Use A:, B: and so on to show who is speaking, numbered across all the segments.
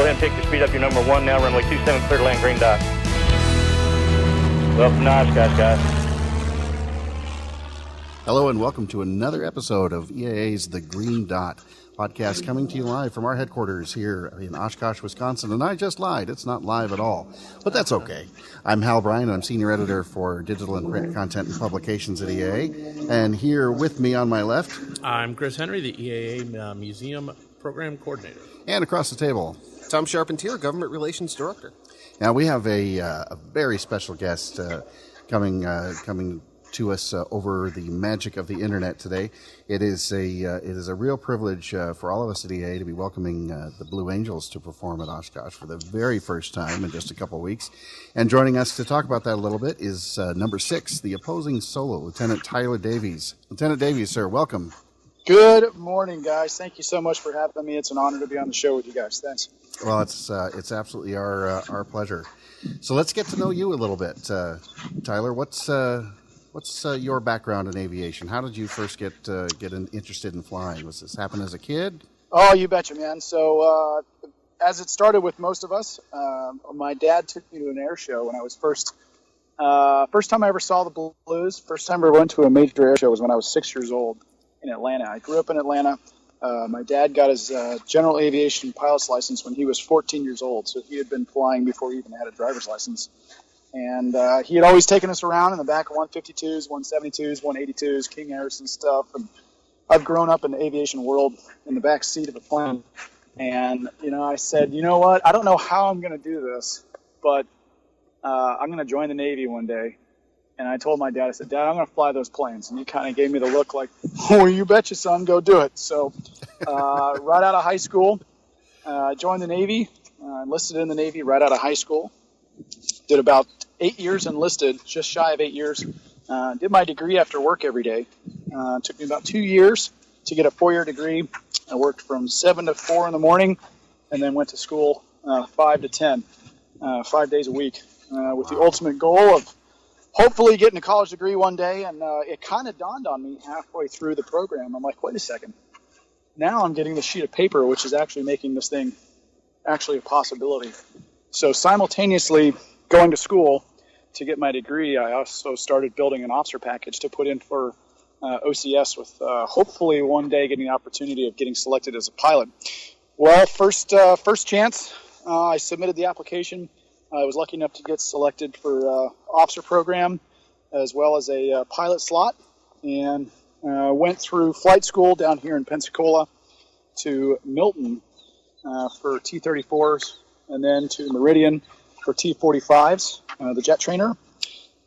A: go ahead and pick your speed up. Your number one now, runway 27, clear to land, green dot. Welcome to Oshkosh, guys.
B: Hello and welcome to another episode of EAA's The Green Dot podcast coming to you live from our headquarters here in Oshkosh, Wisconsin. And I just lied. It's not live at all, but that's okay. I'm Hal Bryan. I'm senior editor for digital and print content and publications at EAA. And here with me on my left,
C: I'm Chris Henry, the EAA uh, Museum Program Coordinator.
B: And across the table,
D: Tom Charpentier, Government Relations Director.
B: Now we have a, uh, a very special guest uh, coming uh, coming to us uh, over the magic of the internet today. It is a uh, it is a real privilege uh, for all of us at EA to be welcoming the Blue Angels to perform at Oshkosh for the very first time in just a couple weeks. And joining us to talk about that a little bit is number six, the opposing solo, Lieutenant Tyler Davies. Lieutenant Davies, sir, welcome.
E: Good morning, guys. Thank you so much for having me. It's an honor to be on the show with you guys. Thanks.
B: Well, it's uh, it's absolutely our our pleasure. So let's get to know you a little bit, Tyler. What's What's uh, your background in aviation? How did you first get uh, get in, interested in flying? Was this happen as a kid?
E: Oh, you betcha, man. So, uh, as it started with most of us, um, my dad took me to an air show when I was first. Uh, first time I ever saw the Blues. First time I ever went to a major air show was when I was six years old in Atlanta. I grew up in Atlanta. Uh, my dad got his uh, general aviation pilot's license when he was 14 years old, so he had been flying before he even had a driver's license. And uh, he had always taken us around in the back of 152s, 172s, 182s, King Airs and stuff. And I've grown up in the aviation world in the back seat of a plane. And, you know, I said, you know what? I don't know how I'm going to do this, but uh, I'm going to join the Navy one day. And I told my dad, I said, Dad, I'm going to fly those planes. And he kind of gave me the look like, oh, you betcha, son, go do it. So uh, right out of high school, uh, I joined the Navy, uh, enlisted in the Navy right out of high school. Did about eight years enlisted, just shy of eight years. Uh, did my degree after work every day. Uh, took me about two years to get a four-year degree. I worked from seven to four in the morning, and then went to school uh, five to ten, uh, five days a week, uh, with the ultimate goal of hopefully getting a college degree one day. And uh, it kind of dawned on me halfway through the program. I'm like, wait a second. Now I'm getting the sheet of paper, which is actually making this thing actually a possibility. So simultaneously going to school to get my degree, I also started building an officer package to put in for uh, OCS with uh, hopefully one day getting the opportunity of getting selected as a pilot. Well, first uh, first chance, uh, I submitted the application. I was lucky enough to get selected for uh, officer program as well as a uh, pilot slot, and went through flight school down here in Pensacola to Milton for T-34s, and then to Meridian for T-45s, uh, the jet trainer,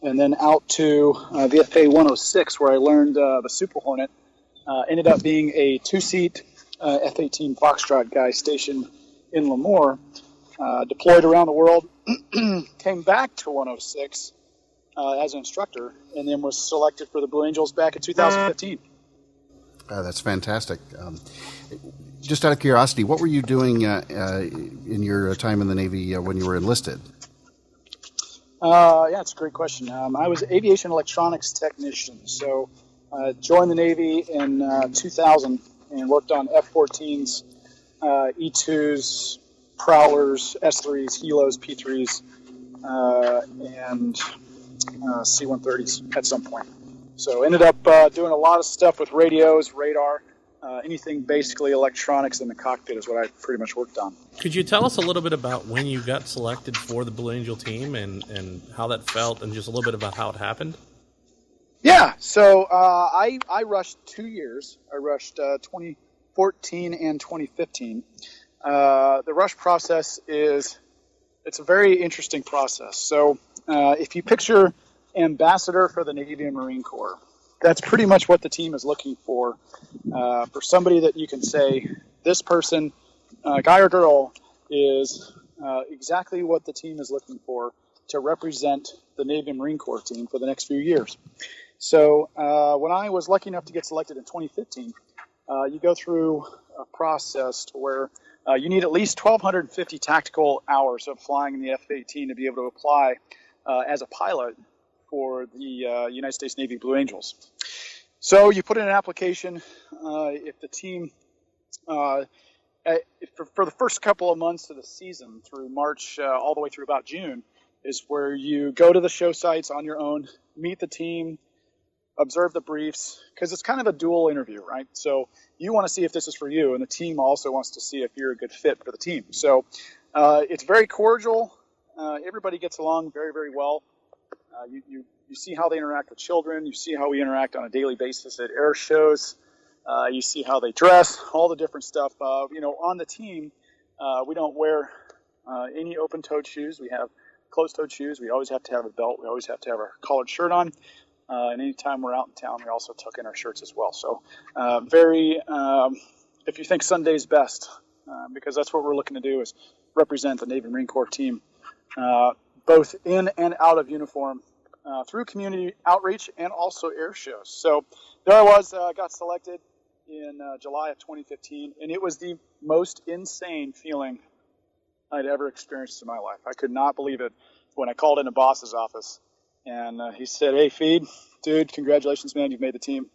E: and then out to uh, VFA 106 where I learned uh, the Super Hornet. Uh, ended up being a two-seat uh, F-18 Foxtrot guy stationed in Lemoore, uh, deployed around the world, came back to 106 as an instructor, and then was selected for the Blue Angels back in 2015.
B: that's fantastic. Um, just out of curiosity, what were you doing uh, uh, in your time in the Navy uh, when you were enlisted?
E: Uh, yeah, it's a great question. Um, I was aviation electronics technician, so uh, joined the Navy in uh, 2000 and worked on F-14s, E2s, Prowlers, S3s, Helos, P3s, and C-130s at some point. So ended up doing a lot of stuff with radios, radar uh, anything basically electronics in the cockpit is what I pretty much worked on.
C: Could you tell us a little bit about when you got selected for the Blue Angel team and, and how that felt and just a little bit about how it happened?
E: Yeah, so uh, I, I rushed two years. I rushed uh, 2014 and 2015. Uh, the rush process is it's a very interesting process. So uh, if you picture ambassador for the Navy and Marine Corps, that's pretty much what the team is looking for. Uh, for somebody that you can say, this person, uh, guy or girl, is uh, exactly what the team is looking for to represent the Navy and Marine Corps team for the next few years. So when I was lucky enough to get selected in 2015, uh, you go through process to where uh, you need at least 1,250 tactical hours of flying in the F-18 to be able to apply as a pilot for the uh, United States Navy Blue Angels. So you put in an application. Uh, if the team uh, uh, for, for the first couple of months of the season, through March uh, all the way through about June, is where you go to the show sites on your own, meet the team, observe the briefs, because it's kind of a dual interview, right? So you want to see if this is for you, and the team also wants to see if you're a good fit for the team. So uh, it's very cordial. Uh, everybody gets along very, very well. Uh, you, you, you see how they interact with children. You see how we interact on a daily basis at air shows. Uh, you see how they dress, all the different stuff. Uh, you know, on the team, uh, we don't wear any open-toed shoes. We have closed-toed shoes. We always have to have a belt. We always have to have our collared shirt on. Uh, and anytime we're out in town, we also tuck in our shirts as well. So, uh, very, um, if you think Sunday's best, because that's what we're looking to do is represent the Navy Marine Corps team, both in and out of uniform uh, through community outreach and also air shows. So there I was, uh, got selected in uh, July of 2015, and it was the most insane feeling I'd ever experienced in my life. I could not believe it when I called in a boss's office, and uh, he said, "Hey, Feed, dude, congratulations, man, you've made the team."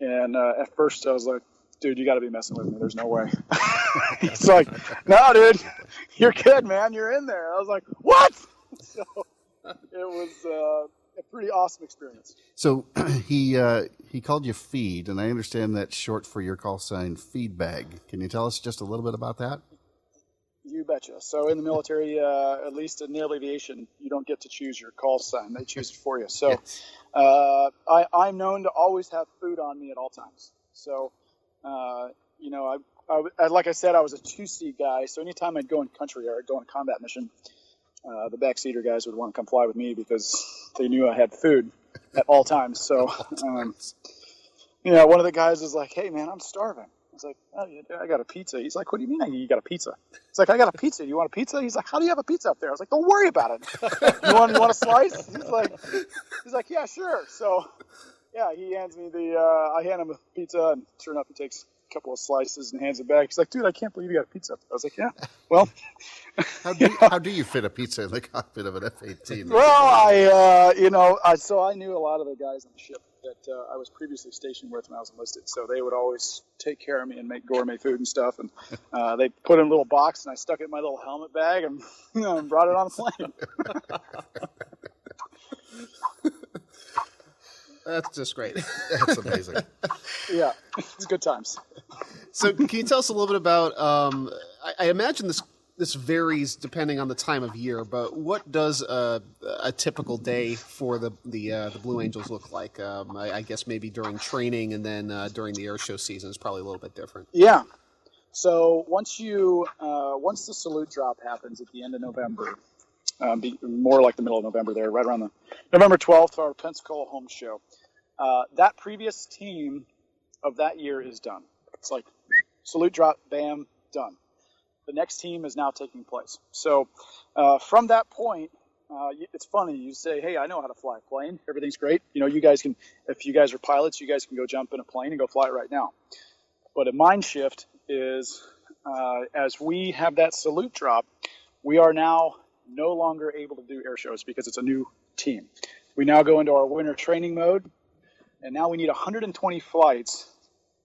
E: And uh, at first, I was like, "Dude, you got to be messing with me. There's no way." He's like, "No, dude, you're good, man. You're in there." I was like, "What?" So it was uh, a pretty awesome experience.
B: So he uh, he called you Feed, and I understand that's short for your call sign Feedbag. Can you tell us just a little bit about that?
E: You betcha. So in the military, uh, at least in naval aviation, you don't get to choose your call sign; they choose it for you. So
B: Yes.
E: uh, I, I'm known to always have food on me at all times. So uh, you know, I, I, I- like I said, I was a two seat guy. So anytime I'd go in country or I'd go on a combat mission, uh, the backseater guys would want to come fly with me because they knew I had food at all times. So, um, you know, one of the guys was like, "Hey, man, I'm starving." I like, "Oh, yeah, I got a pizza." He's like, "What do you mean you got a pizza?" He's like, "I got a pizza. You want a pizza?" He's like, "How do you have a pizza up there?" I was like, "Don't worry about it. you want you want a slice?" He's like, "He's like, yeah, sure." So, yeah, he hands me the. Uh, I hand him a pizza, and sure enough, he takes a couple of slices and hands it back. He's like, "Dude, I can't believe you got a pizza." I was like, "Yeah, well."
B: How do you, how do you fit a pizza in the cockpit of an F eighteen?
E: Well, I, uh, you know, I, so I knew a lot of the guys on the ship that uh, I was previously stationed with when I was enlisted. So they would always take care of me and make gourmet food and stuff. And uh, they put in a little box, and I stuck it in my little helmet bag and you know, brought it on the plane.
D: That's just great.
B: That's amazing.
E: yeah, it's good times.
D: so, can you tell us a little bit about? Um, I, I imagine this this varies depending on the time of year, but what does a, a typical day for the the uh, the Blue Angels look like? Um, I, I guess maybe during training and then uh, during the air show season is probably a little bit different.
E: Yeah. So once you uh, once the salute drop happens at the end of November, um, be, more like the middle of November there, right around the November 12th, our Pensacola home show. Uh, that previous team of that year is done. It's like salute drop, bam, done. The next team is now taking place. So uh, from that point, uh, it's funny. You say, "Hey, I know how to fly a plane. Everything's great. You know, you guys can. If you guys are pilots, you guys can go jump in a plane and go fly it right now." But a mind shift is uh, as we have that salute drop, we are now no longer able to do air shows because it's a new team. We now go into our winter training mode, and now we need 120 flights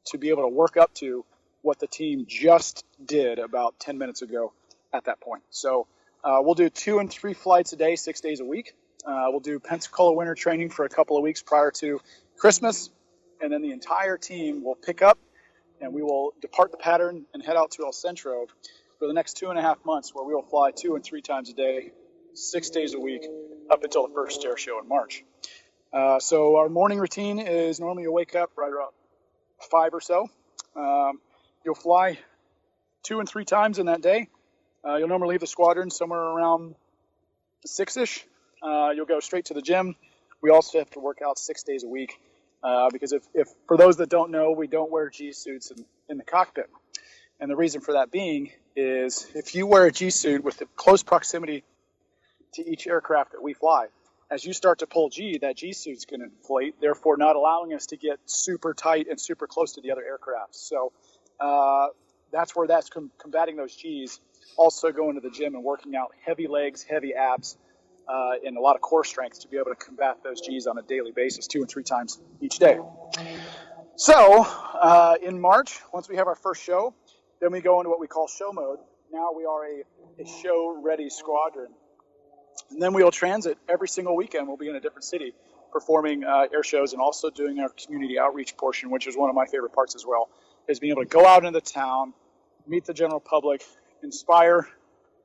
E: to be able to work up to what the team just did about 10 minutes ago at that point. So uh, we'll do two and three flights a day, six days a week. Uh, we'll do Pensacola winter training for a couple of weeks prior to Christmas, and then the entire team will pick up and we will depart the pattern and head out to El Centro for the next two and a half months, where we will fly two and three times a day, six days a week, up until the first air show in March. Uh, so our morning routine is normally you wake up right around five or so. Um, you'll fly two and three times in that day. Uh, you'll normally leave the squadron somewhere around six-ish. Uh, you'll go straight to the gym. We also have to work out six days a week uh, because if, if for those that don't know, we don't wear G suits in, in the cockpit, and the reason for that being is if you wear a G suit with the close proximity to each aircraft that we fly, as you start to pull G, that G suit's going to inflate, therefore not allowing us to get super tight and super close to the other aircraft. So uh, that's where that's com- combating those G's. Also going to the gym and working out heavy legs, heavy abs, uh, and a lot of core strength to be able to combat those G's on a daily basis, two and three times each day. So uh, in March, once we have our first show, Then we go into what we call show mode. Now we are a, a show ready squadron. And then we will transit every single weekend. We'll be in a different city performing uh, air shows and also doing our community outreach portion, which is one of my favorite parts as well, is being able to go out into the town, meet the general public, inspire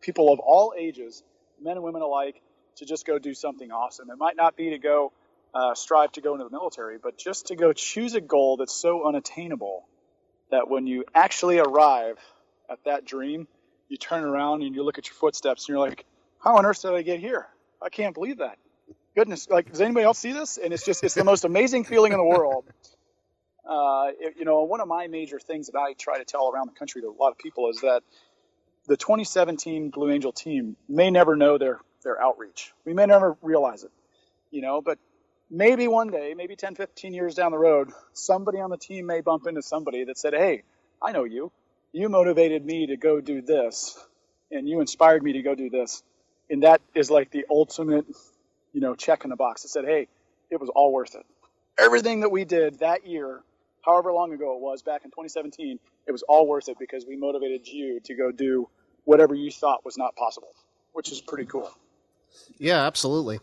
E: people of all ages, men and women alike, to just go do something awesome. It might not be to go uh, strive to go into the military, but just to go choose a goal that's so unattainable that when you actually arrive at that dream, you turn around and you look at your footsteps and you're like, how on earth did I get here? I can't believe that. Goodness, like, does anybody else see this? And it's just, it's the most amazing feeling in the world. Uh, it, you know, one of my major things that I try to tell around the country to a lot of people is that the 2017 Blue Angel team may never know their their outreach. We may never realize it, you know, but maybe one day, maybe 10, 15 years down the road, somebody on the team may bump into somebody that said, Hey, I know you. You motivated me to go do this, and you inspired me to go do this. And that is like the ultimate, you know, check in the box that said, Hey, it was all worth it. Everything that we did that year, however long ago it was, back in 2017, it was all worth it because we motivated you to go do whatever you thought was not possible, which is pretty cool.
D: Yeah, absolutely.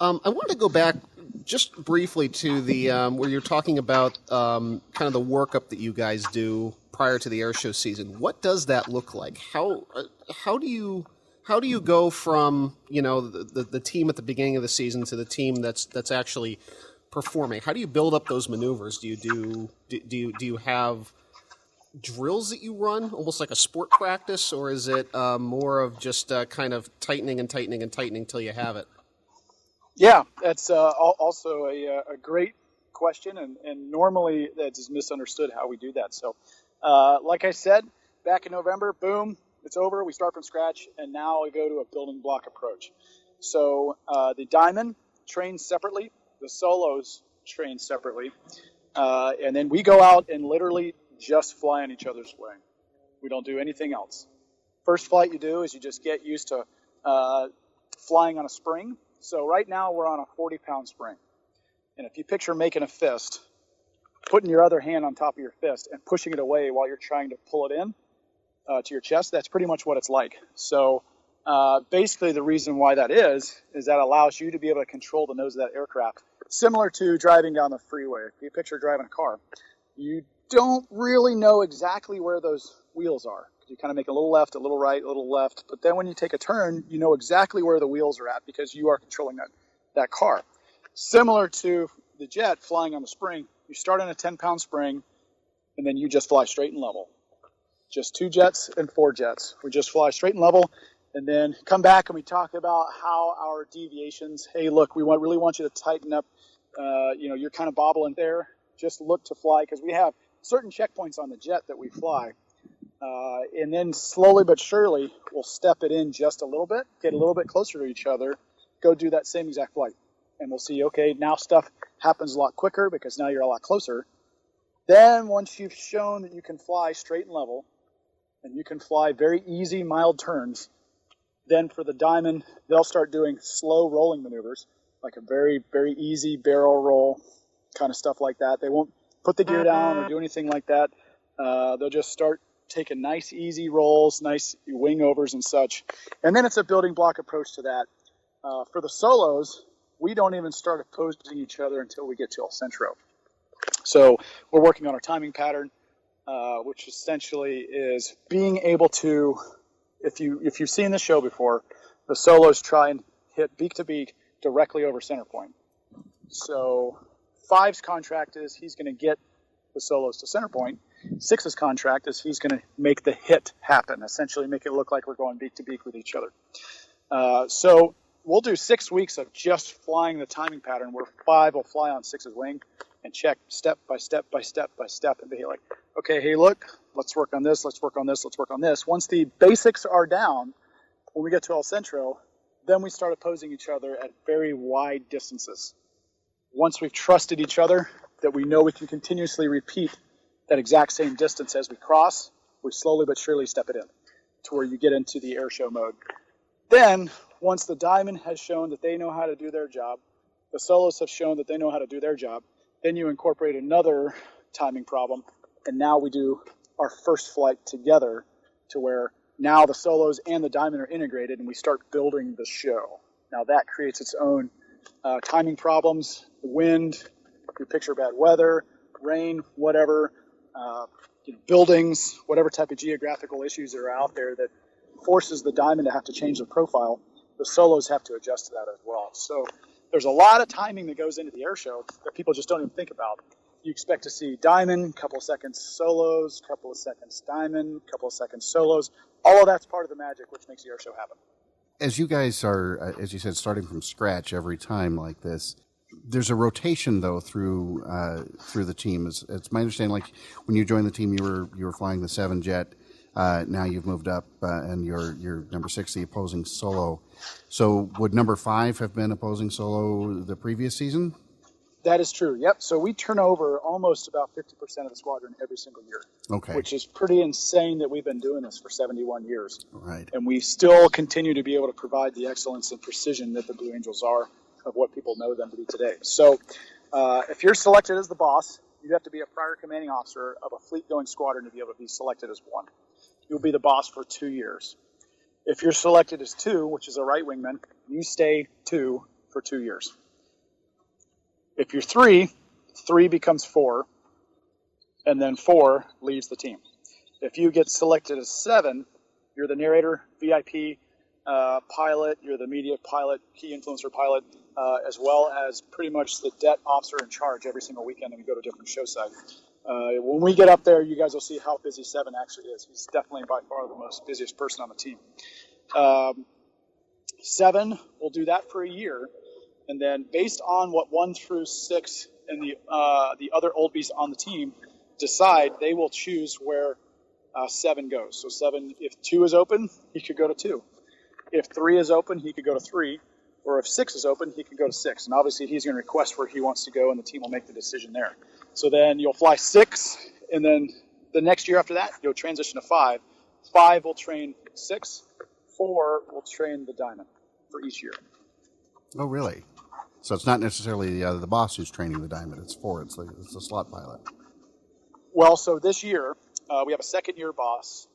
D: Um, I wanted to go back just briefly to the um, where you're talking about um, kind of the workup that you guys do prior to the air show season. What does that look like? How uh, how do you how do you go from you know the, the, the team at the beginning of the season to the team that's that's actually performing? How do you build up those maneuvers? Do you do do, do you do you have drills that you run, almost like a sport practice, or is it uh, more of just uh, kind of tightening and tightening and tightening till you have it?
E: Yeah, that's uh, also a, uh, a, great question, and, and normally that's misunderstood how we do that. So, uh, like I said, back in November, boom, it's over. We start from scratch, and now we go to a building block approach. So uh, the diamond trains separately, the solos train separately, and then we go out and literally just fly on each other's wing. We don't do anything else. First flight you do is you just get used to uh, flying on a spring. So right now we're on a 40 pound spring. And if you picture making a fist, putting your other hand on top of your fist and pushing it away while you're trying to pull it in uh, to your chest, that's pretty much what it's like. So uh, basically, the reason why that is, is that allows you to be able to control the nose of that aircraft, similar to driving down the freeway. If you picture driving a car, you don't really know exactly where those wheels are. You kind of make a little left, a little right, a little left, but then when you take a turn, you know exactly where the wheels are at because you are controlling that, that car. Similar to the jet flying on the spring, you start on a 10 pound spring and then you just fly straight and level. Just two jets and four jets. We just fly straight and level and then come back and we talk about how our deviations. Hey, look, we want really want you to tighten up. Uh, you know, you're kind of bobbling there. Just look to fly because we have certain checkpoints on the jet that we fly. Uh, and then slowly but surely, we'll step it in just a little bit, get a little bit closer to each other, go do that same exact flight. And we'll see, okay, now stuff happens a lot quicker because now you're a lot closer. Then once you've shown that you can fly straight and level, and you can fly very easy, mild turns, then for the diamond, they'll start doing slow rolling maneuvers, like a very, very easy barrel roll, kind of stuff like that. They won't put the gear down or do anything like that. Uh, they'll just start taking nice, easy rolls, nice wing overs and such. And then it's a building block approach to that. Uh, for the solos, we don't even start opposing each other until we get to El Centro. So we're working on our timing pattern, uh, which essentially is being able to, if you if you've seen the show before, the solos try and hit beak to beak directly over center point. So Five's contract is he's going to get the solos to center point. Six's contract is he's going to make the hit happen, essentially make it look like we're going beak to beak with each other. Uh, so we'll do six weeks of just flying the timing pattern where five will fly on six's wing and check step by step by step by step and be like, okay, hey, look, let's work on this, let's work on this, let's work on this. Once the basics are down, when we get to El Centro, then we start opposing each other at very wide distances once we've trusted each other that we know we can continuously repeat that exact same distance as we cross, we slowly but surely step it in to where you get into the air show mode. Then, once the diamond has shown that they know how to do their job, the solos have shown that they know how to do their job, then you incorporate another timing problem, and now we do our first flight together to where now the solos and the diamond are integrated and we start building the show. Now that creates its own uh, timing problems, the wind, you picture bad weather, rain, whatever, uh, you know, buildings, whatever type of geographical issues are out there that forces the diamond to have to change the profile. The solos have to adjust to that as well. So there's a lot of timing that goes into the air show that people just don't even think about. You expect to see diamond, couple seconds solos, couple of seconds diamond, couple of seconds solos. All of that's part of the magic, which makes the air show happen.
B: As you guys are, uh, as you said, starting from scratch every time like this, there's a rotation though through uh, through the team. It's, it's, my understanding. Like when you joined the team, you were you were flying the seven jet. Uh, now you've moved up uh, and you're you're number six, the opposing solo. So would number five have been opposing solo the previous season?
E: That is true. Yep. So we turn over almost about 50% of the squadron every single year.
B: Okay.
E: Which is pretty insane that we've been doing this for 71 years.
B: Right.
E: And we still continue to be able to provide the excellence and precision that the Blue Angels are of what people know them to be today. So uh, if you're selected as the boss, you have to be a prior commanding officer of a fleet going squadron to be able to be selected as one. You'll be the boss for two years. If you're selected as two, which is a right wingman, you stay two for two years. If you're three, three becomes four, and then four leaves the team. If you get selected as seven, you're the narrator, VIP, uh, pilot, you're the media pilot, key influencer pilot, uh, as well as pretty much the det officer in charge every single weekend, and we go to different show sites. Uh, when we get up there, you guys will see how busy Seven actually is. He's definitely by far the most busiest person on the team. Um, seven will do that for a year, and then based on what one through six and the uh, the other Oldbies on the team decide, they will choose where uh, seven goes. So seven, if two is open, he could go to two. If three is open, he could go to three. Or if six is open, he could go to six. And obviously, he's going to request where he wants to go, and the team will make the decision there. So then you'll fly six, and then the next year after that, you'll transition to five. Five will train six. Four will train the diamond for each year.
B: Oh, really? So it's not necessarily the, uh, the boss who's training the diamond. It's four. It's the, it's the slot pilot.
E: Well, so this year uh, we have a second year boss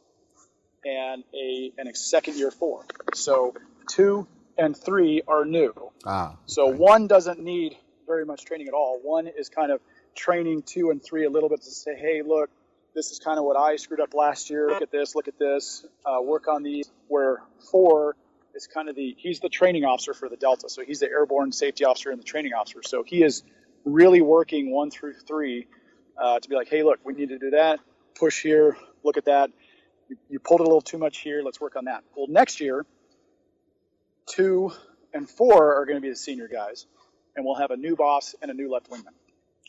E: and a and a second year four. So two and three are new.
B: Ah. Okay.
E: So one doesn't need very much training at all. One is kind of training two and three a little bit to say, hey, look, this is kind of what I screwed up last year. Look at this. Look at this. Uh, work on these. Where four is kind of the he's the training officer for the Delta. So he's the airborne safety officer and the training officer. So he is really working one through three uh, to be like, hey, look, we need to do that. Push here. Look at that. You, you pulled it a little too much here. Let's work on that. Well, next year, two and four are going to be the senior guys, and we'll have a new boss and a new left wingman.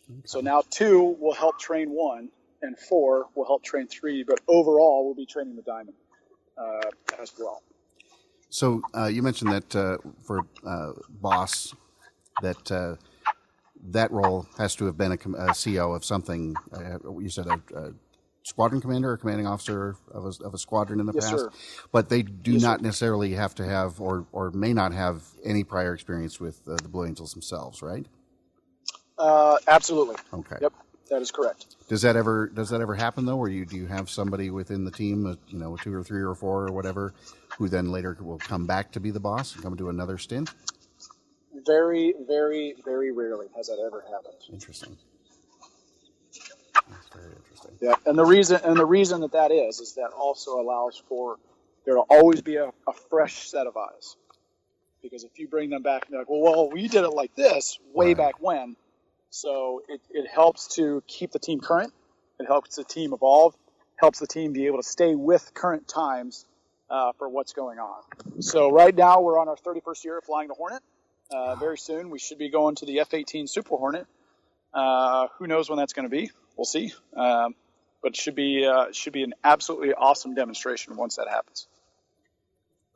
E: Okay. So now two will help train one, and four will help train three, but overall we'll be training the diamond uh, as well.
B: So uh, you mentioned that uh, for uh, boss, that uh, that role has to have been a, a CO of something. Uh, you said a, a, squadron commander or commanding officer of a, of a squadron in the
E: yes,
B: past,
E: sir.
B: but they do
E: yes,
B: not
E: sir.
B: necessarily have to have or or may not have any prior experience with uh, the Blue Angels themselves, right?
E: Uh, absolutely.
B: Okay.
E: Yep, that is correct.
B: Does that ever does that ever happen though? Where you do you have somebody within the team, you know, two or three or four or whatever, who then later will come back to be the boss and come do another stint?
E: Very, very, very rarely has that ever happened.
B: Interesting. That's very interesting.
E: Yeah, and the reason and the reason that that is is that also allows for there to always be a, a fresh set of eyes. Because if you bring them back and they're like, well, well, we did it like this way
B: Right.
E: back when, so it, it helps to keep the team current. It helps the team evolve. Helps the team be able to stay with current times uh, for what's going on. So right now we're on our 31st year of flying the Hornet. Uh, very soon we should be going to the F-18 Super Hornet. Uh, who knows when that's going to be? We'll see. Um, but it should be uh, it should be an absolutely awesome demonstration once that happens.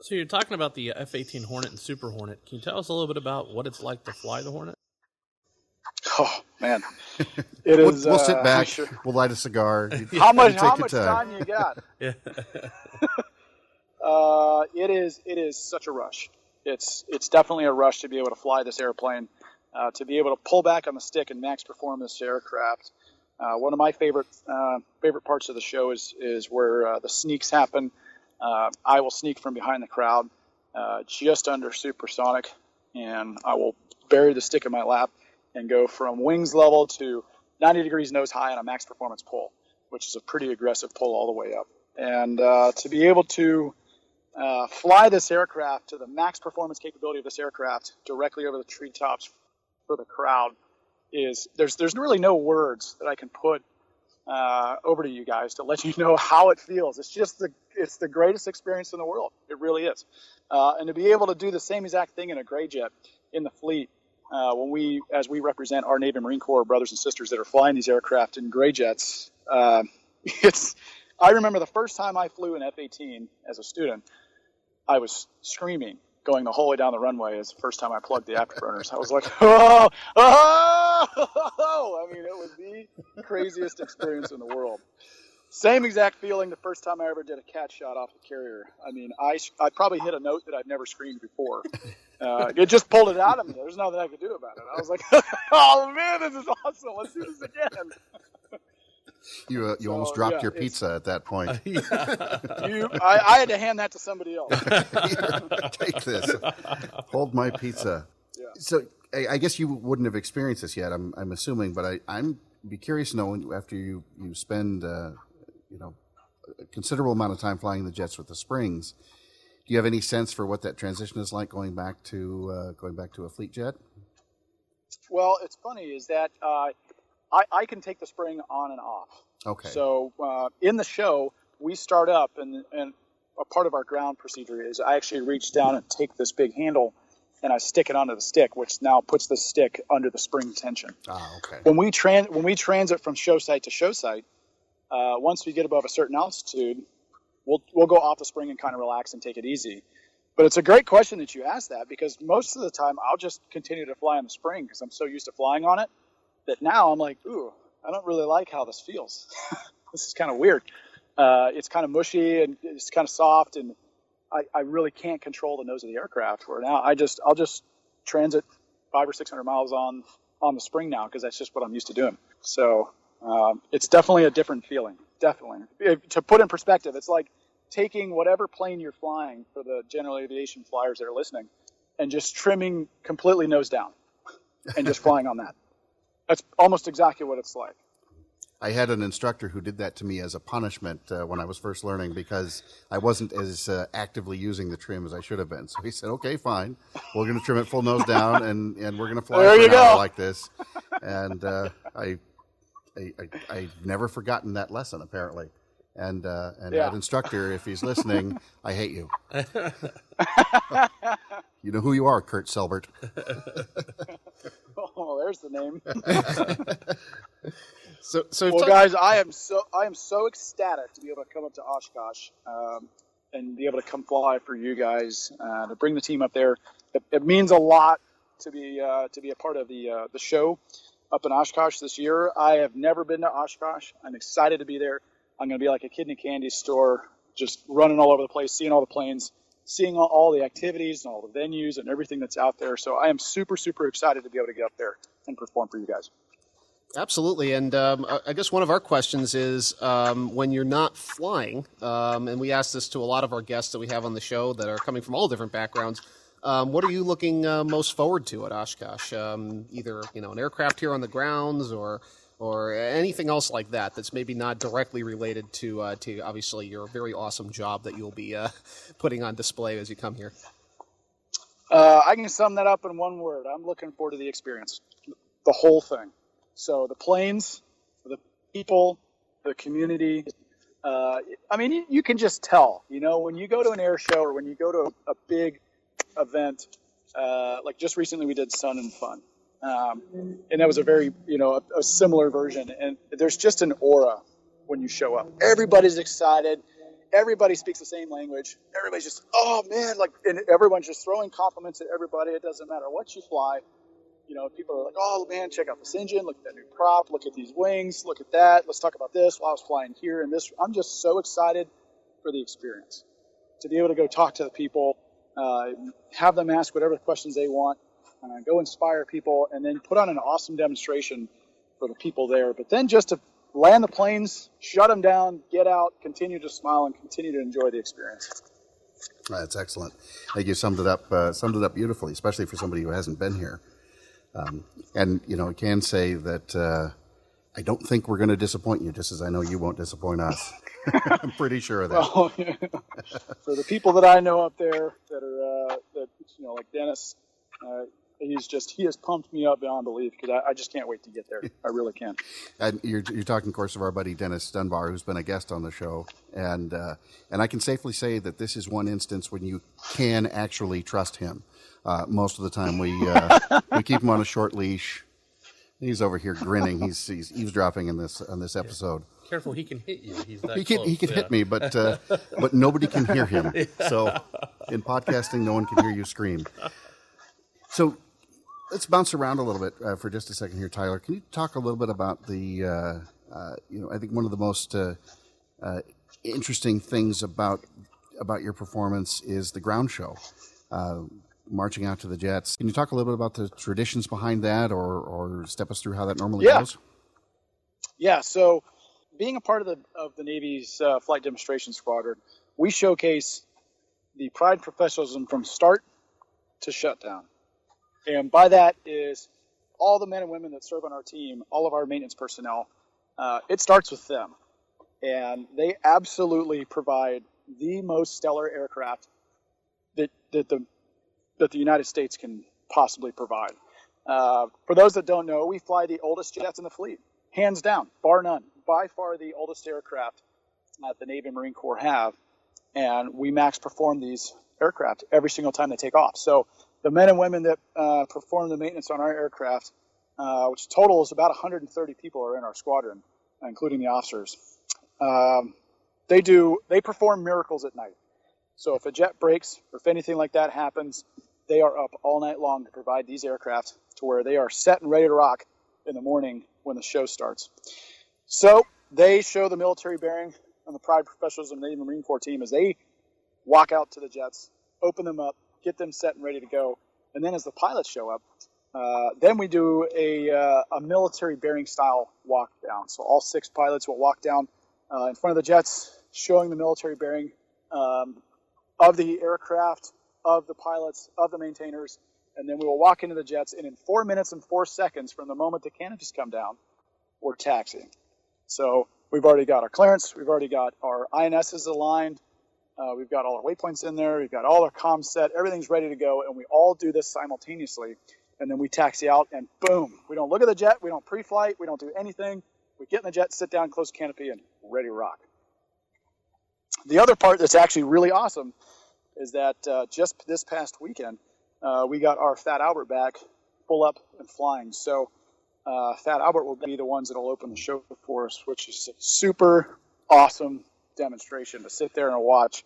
C: So you're talking about the F-18 Hornet and Super Hornet. Can you tell us a little bit about what it's like to fly the Hornet?
E: Oh man, it
B: We'll,
E: is,
B: we'll
E: uh,
B: sit back.
E: sure-
B: We'll light a cigar. you-
E: How much how
B: take your
E: much time you got?
C: Yeah.
E: Uh, it is it is such a rush. It's it's definitely a rush to be able to fly this airplane, uh, to be able to pull back on the stick and max perform this aircraft. Uh, one of my favorite uh, favorite parts of the show is is where uh, the sneaks happen. Uh, I will sneak from behind the crowd, just under supersonic, and I will bury the stick in my lap and go from wings level to 90 degrees nose high on a max performance pull, which is a pretty aggressive pull all the way up. And to be able to uh, fly this aircraft to the max performance capability of this aircraft directly over the treetops for the crowd is there's there's really no words that I can put uh, over to you guys to let you know how it feels. It's just the it's the greatest experience in the world. It really is. Uh, and to be able to do the same exact thing in a gray jet in the fleet uh, when we as we represent our Navy Marine Corps brothers and sisters that are flying these aircraft in gray jets, uh, it's I remember the first time I flew an F-18 as a student, I was screaming going the whole way down the runway as the first time I plugged the afterburners. I was like, oh, oh, oh, I mean, it was the craziest experience in the world. Same exact feeling the first time I ever did a cat shot off the carrier. I mean, I, I probably hit a note that I'd never screamed before. Uh, it just pulled it out of me. There's nothing I could do about it. I was like, oh man, this is awesome. Let's do this again.
B: You uh, you
E: So,
B: almost dropped
E: yeah,
B: your pizza at that point.
E: You, I, I had to hand that to somebody else.
B: Take this. Hold my pizza.
E: Yeah.
B: So I, I guess you wouldn't have experienced this yet. I'm I'm assuming, but I I'm be curious to know after you you spend uh, you know a considerable amount of time flying the jets with the springs. Do you have any sense for what that transition is like going back to uh, going back to a fleet jet?
E: Well, it's funny is that uh, I, I can take the spring on and off.
B: Okay.
E: So uh, in the show, we start up, and, and a part of our ground procedure is I actually reach down and take this big handle, and I stick it onto the stick, which now puts the stick under the spring tension.
B: ah, okay.
E: When we tran when we transit from show site to show site, uh, once we get above a certain altitude, we'll we'll go off the spring and kind of relax and take it easy. But it's a great question that you asked that because most of the time I'll just continue to fly on the spring because I'm so used to flying on it that now I'm like, ooh, I don't really like how this feels. this is kind of weird. Uh, it's kind of mushy and it's kind of soft, and I, I really can't control the nose of the aircraft. Where now I just I'll just transit five or six hundred miles on on the spring now because that's just what I'm used to doing. So um, it's definitely a different feeling. Definitely. To put in perspective, it's like taking whatever plane you're flying for the general aviation flyers that are listening and just trimming completely nose down and just flying on that. That's almost exactly what it's like.
B: I had an instructor who did that to me as a punishment uh, when I was first learning because I wasn't as uh, actively using the trim as I should have been. So he said, "Okay, fine, we're going to trim it full nose down, and, and we're going to fly
E: There
B: for
E: you
B: an hour
E: go.
B: like this." And uh, I, I, I, I've never forgotten that lesson apparently. And uh, and
E: Yeah.
B: that instructor, if he's listening, I hate you. you know who you are, Kurt Selbert.
E: Oh, there's the name.
D: So, so
E: well, guys, I am so I am so ecstatic to be able to come up to Oshkosh um, and be able to come fly for you guys uh, to bring the team up there. It, it means a lot to be uh, to be a part of the uh, the show up in Oshkosh this year. I have never been to Oshkosh. I'm excited to be there. I'm going to be like a kid in a candy store, just running all over the place, seeing all the planes, seeing all, the activities and all the venues and everything that's out there. So I am super super excited to be able to get up there and perform for you guys.
D: Absolutely, and um, I- I guess one of our questions is um, when you're not flying, um, and we ask this to a lot of our guests that we have on the show that are coming from all different backgrounds. Um, what are you looking uh, most forward to at Oshkosh? Um, either you know an aircraft here on the grounds, or or anything else like that that's maybe not directly related to uh, to obviously your very awesome job that you'll be uh, putting on display as you come here.
E: Uh, I can sum that up in one word. I'm looking forward to the experience, the whole thing. So the planes, the people, the community. Uh, I mean, you, you can just tell. You know, when you go to an air show or when you go to a, a big event, uh, like just recently we did Sun and Fun, um, and that was a very, you know, a, a similar version. And there's just an aura when you show up. Everybody's excited everybody speaks the same language. Everybody's just, oh man, like, and everyone's just throwing compliments at everybody. It doesn't matter what you fly. You know, people are like, oh man, check out this engine. Look at that new prop. Look at these wings. Look at that. Let's talk about this while I was flying here and this. I'm just so excited for the experience to be able to go talk to the people, uh, have them ask whatever questions they want, uh, go inspire people, and then put on an awesome demonstration for the people there. But then just to land the planes, shut them down, get out, continue to smile, and continue to enjoy the experience.
B: That's excellent. I think you summed it up uh, summed it up beautifully, especially for somebody who hasn't been here. Um, and you know, I can say that uh, I don't think we're going to disappoint you, just as I know you won't disappoint us. I'm pretty sure of that.
E: Well, for the people that I know up there that are uh, that you know, like Dennis, uh, he's just he has pumped me up beyond belief because I, I, just can't wait to get there. I really can.
B: And you're, you're talking, of course, of our buddy Dennis Dunbar, who's been a guest on the show, and uh, and I can safely say that this is one instance when you can actually trust him. Uh, most of the time, we uh, we keep him on a short leash. He's over here grinning. He's he's eavesdropping in this on this episode.
C: Careful, he can hit you. He's that
B: he can
C: close.
B: he can
C: yeah.
B: hit me, but uh, but nobody can hear him. So in podcasting, no one can hear you scream. So let's bounce around a little bit uh, for just a second here, Tyler. Can you talk a little bit about the uh, uh, you know I think one of the most uh, uh, interesting things about about your performance is the ground show. Uh, marching out to the Jets. Can you talk a little bit about the traditions behind that, or, or step us through how that normally
E: Yeah.
B: goes?
E: Yeah, so being a part of the of the Navy's uh, flight demonstration squadron, we showcase the pride and professionalism from start to shutdown, and by that is all the men and women that serve on our team, all of our maintenance personnel. Uh, it starts with them, and they absolutely provide the most stellar aircraft that that the that the United States can possibly provide. Uh, for those that don't know, we fly the oldest jets in the fleet, hands down, bar none. By far the oldest aircraft that the Navy and Marine Corps have, and we max perform these aircraft every single time they take off. So the men and women that uh, perform the maintenance on our aircraft, uh, which total is about 130 people are in our squadron, including the officers. Um, they do they perform miracles at night. So if a jet breaks or if anything like that happens, they are up all night long to provide these aircraft to where they are set and ready to rock in the morning when the show starts. So they show the military bearing and the pride professionals of the Navy Marine Corps team as they walk out to the jets, open them up, get them set and ready to go, and then as the pilots show up, uh, then we do a, uh, a military bearing style walk down. So all six pilots will walk down uh, in front of the jets, showing the military bearing um, of the aircraft, of the pilots, of the maintainers, and then we will walk into the jets. And in four minutes and four seconds from the moment the canopies come down, we're taxiing. So we've already got our clearance, we've already got our INSs aligned, uh, we've got all our waypoints in there, we've got all our comms set, everything's ready to go, and we all do this simultaneously. And then we taxi out, and boom, we don't look at the jet, we don't pre-flight, we don't do anything. We get in the jet, sit down, close canopy, and ready to rock. The other part that's actually really awesome is that uh, just this past weekend, uh, we got our Fat Albert back full up and flying. So uh, Fat Albert will be the ones that will open the show for us, which is super awesome demonstration to sit there and watch.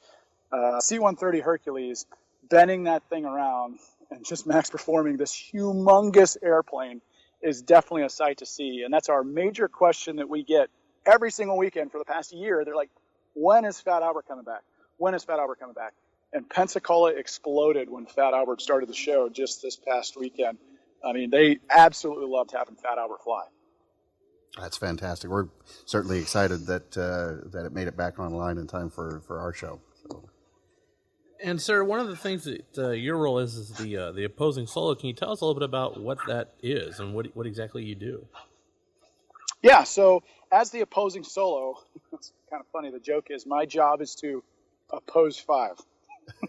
E: Uh, C-130 Hercules bending that thing around and just max performing this humongous airplane is definitely a sight to see. And that's our major question that we get every single weekend for the past year. They're like, when is Fat Albert coming back? When is Fat Albert coming back? And Pensacola exploded when Fat Albert started the show just this past weekend. I mean, they absolutely loved having Fat Albert fly.
B: That's fantastic. We're certainly excited that uh, that it made it back online in time for, for our show. So,
C: And sir, one of the things that uh, your role is is the uh, the opposing solo. Can you tell us a little bit about what that is and what what exactly you do?
E: Yeah, so as the opposing solo, it's kind of funny. The joke is my job is to oppose five.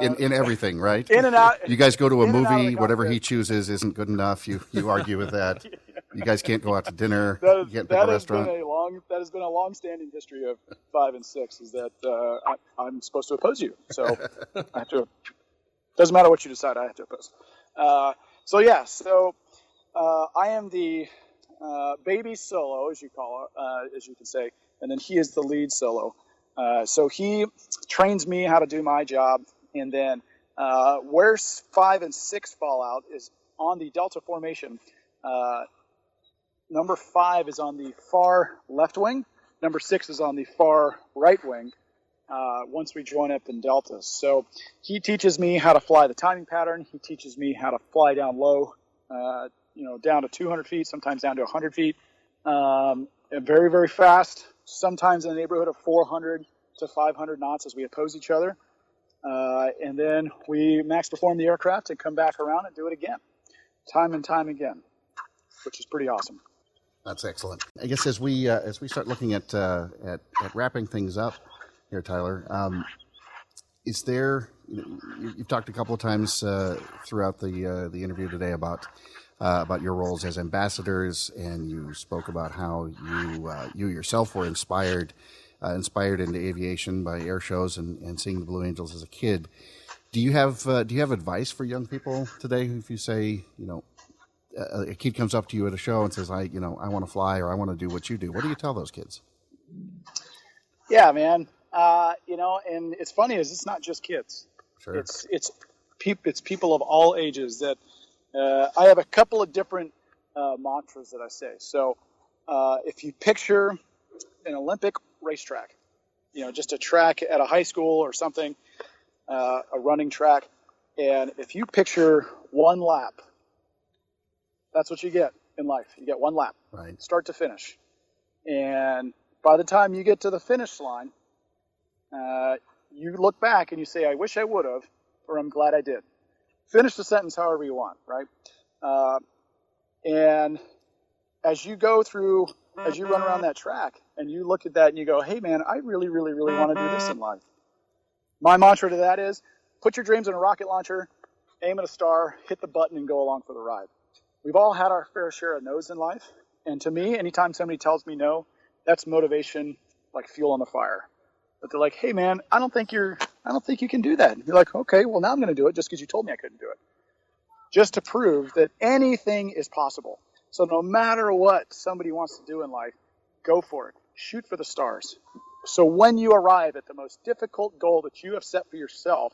B: in in everything, right?
E: In and out.
B: You guys go to a
E: in and out of
B: movie, whatever he chooses isn't good enough. You you argue with that. You guys can't go out to dinner.
E: That,
B: you can't pick
E: that
B: a
E: has been a long that has been a long-standing history of five and six. Is that uh, I, I'm supposed to oppose you, so I have to. Doesn't matter what you decide, I have to oppose. Uh, so yeah, so uh, I am the uh, baby solo, as you call it, uh, as you can say, and then he is the lead solo. Uh, so he trains me how to do my job, and then uh, where five and six fall out is on the delta formation. Uh, number five is on the far left wing. Number six is on the far right wing. Uh, once we join up in deltas, so he teaches me how to fly the timing pattern. He teaches me how to fly down low, uh, you know, down to 200 feet, sometimes down to 100 feet. Um, very, very fast, sometimes in the neighborhood of 400 to 500 knots as we oppose each other. Uh, and then we max perform the aircraft and come back around and do it again, time and time again, which is pretty awesome.
B: That's excellent. I guess as we uh, as we start looking at, uh, at at wrapping things up here, Tyler, um, is there? You you've talked a couple of times uh, throughout the uh, the interview today about uh, about your roles as ambassadors, and you spoke about how you uh, you yourself were inspired inspired into aviation by air shows and, and seeing the Blue Angels as a kid. Do you have do you have advice for young people today? If you say, you know, a kid comes up to you at a show and says, "I, you know, I want to fly or I want to do what you do," what do you tell those kids?
E: Yeah, man. Uh, you know, and it's funny is it's not just kids.
B: Sure.
E: It's it's peop- it's people of all ages that uh, I have a couple of different uh, mantras that I say. So uh, if you picture an Olympic racetrack, you know, just a track at a high school or something, uh, a running track, and if you picture one lap that's what you get in life. You get one lap,
B: right?
E: Start to finish. And by the time you get to the finish line, uh, you look back and you say, I wish I would have, or I'm glad I did. Finish the sentence however you want, right? Uh, and as you go through, as you run around that track and you look at that and you go, hey man, I really, really, really want to do this in life. My mantra to that is put your dreams in a rocket launcher, aim at a star, hit the button, and go along for the ride we've all had our fair share of no's in life. And to me, anytime somebody tells me no, that's motivation like fuel on the fire. But they're like, hey man, I don't think you're, I don't think you can do that. And you're like, okay, well now I'm going to do it just because you told me I couldn't do it. Just to prove that anything is possible. So no matter what somebody wants to do in life, go for it. Shoot for the stars. So when you arrive at the most difficult goal that you have set for yourself,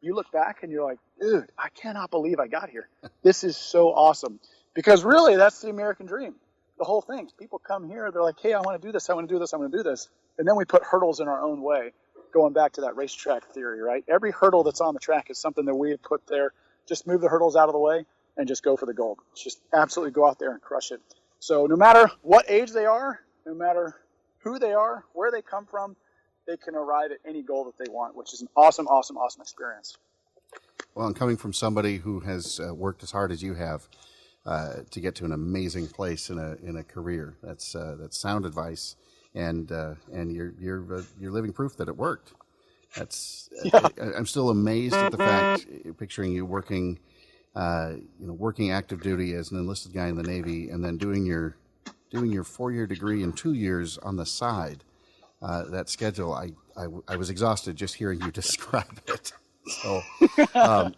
E: you look back and you're like, dude, I cannot believe I got here. This is so awesome. Because really, that's the American dream. The whole thing. People come here, they're like, hey, I want to do this, I want to do this, I want to do this. And then we put hurdles in our own way, going back to that racetrack theory, right? Every hurdle that's on the track is something that we have put there. Just move the hurdles out of the way and just go for the gold. Just absolutely go out there and crush it. So no matter what age they are, no matter who they are, where they come from, they can arrive at any goal that they want, which is an awesome, awesome, awesome experience.
B: Well, and coming from somebody who has uh, worked as hard as you have uh, to get to an amazing place in a in a career, that's uh, that's sound advice, and uh, and you're you're uh, you're living proof that it worked. That's yeah. I, am still amazed at the fact, picturing you working, uh, you know, working active duty as an enlisted guy in the Navy, and then doing your doing your four year degree in two years on the side uh, that schedule, I, I, I, was exhausted just hearing you describe it. So, um,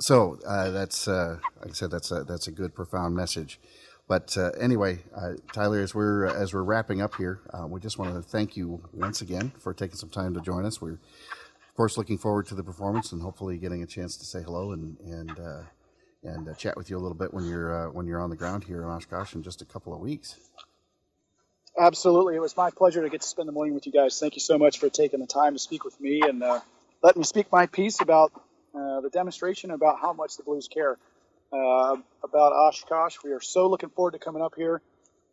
B: so uh, that's uh, like I said, that's a, that's a good, profound message. But uh, anyway, uh, Tyler, as we're as we're wrapping up here, uh, we just want to thank you once again for taking some time to join us. We're of course looking forward to the performance and hopefully getting a chance to say hello and and and chat with you a little bit when you're when you're on the ground here in Oshkosh in just a couple of weeks.
E: Absolutely. It was my pleasure to get to spend the morning with you guys. Thank you so much for taking the time to speak with me and uh, let me speak my piece about uh, the demonstration, about how much the Blues care uh, about Oshkosh. We are so looking forward to coming up here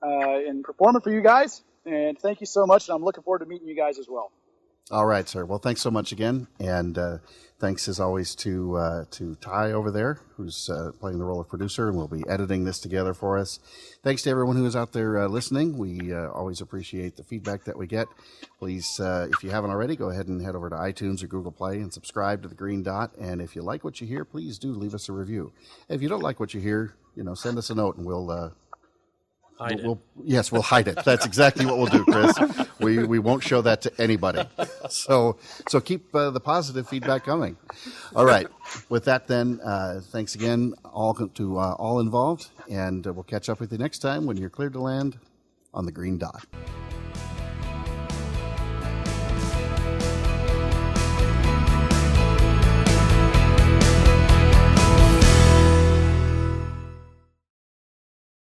E: uh, and performing for you guys. And thank you so much. And I'm looking forward to meeting you guys as well.
B: All right, sir. Well, thanks so much again, and uh, thanks as always to uh, to Ty over there, who's uh, playing the role of producer and we'll be editing this together for us. Thanks to everyone who is out there uh, listening. We uh, always appreciate the feedback that we get. Please, uh, if you haven't already, go ahead and head over to iTunes or Google Play and subscribe to the Green Dot. And if you like what you hear, please do leave us a review. If you don't like what you hear, you know, send us a note and we'll
C: Hide
B: we'll, we'll, yes, we'll hide it. That's exactly what we'll do, Chris. we we won't show that to anybody. So so keep uh, the positive feedback coming. All right. With that, then, uh, thanks again all to uh, all involved, and uh, we'll catch up with you next time when you're cleared to land on the green dot.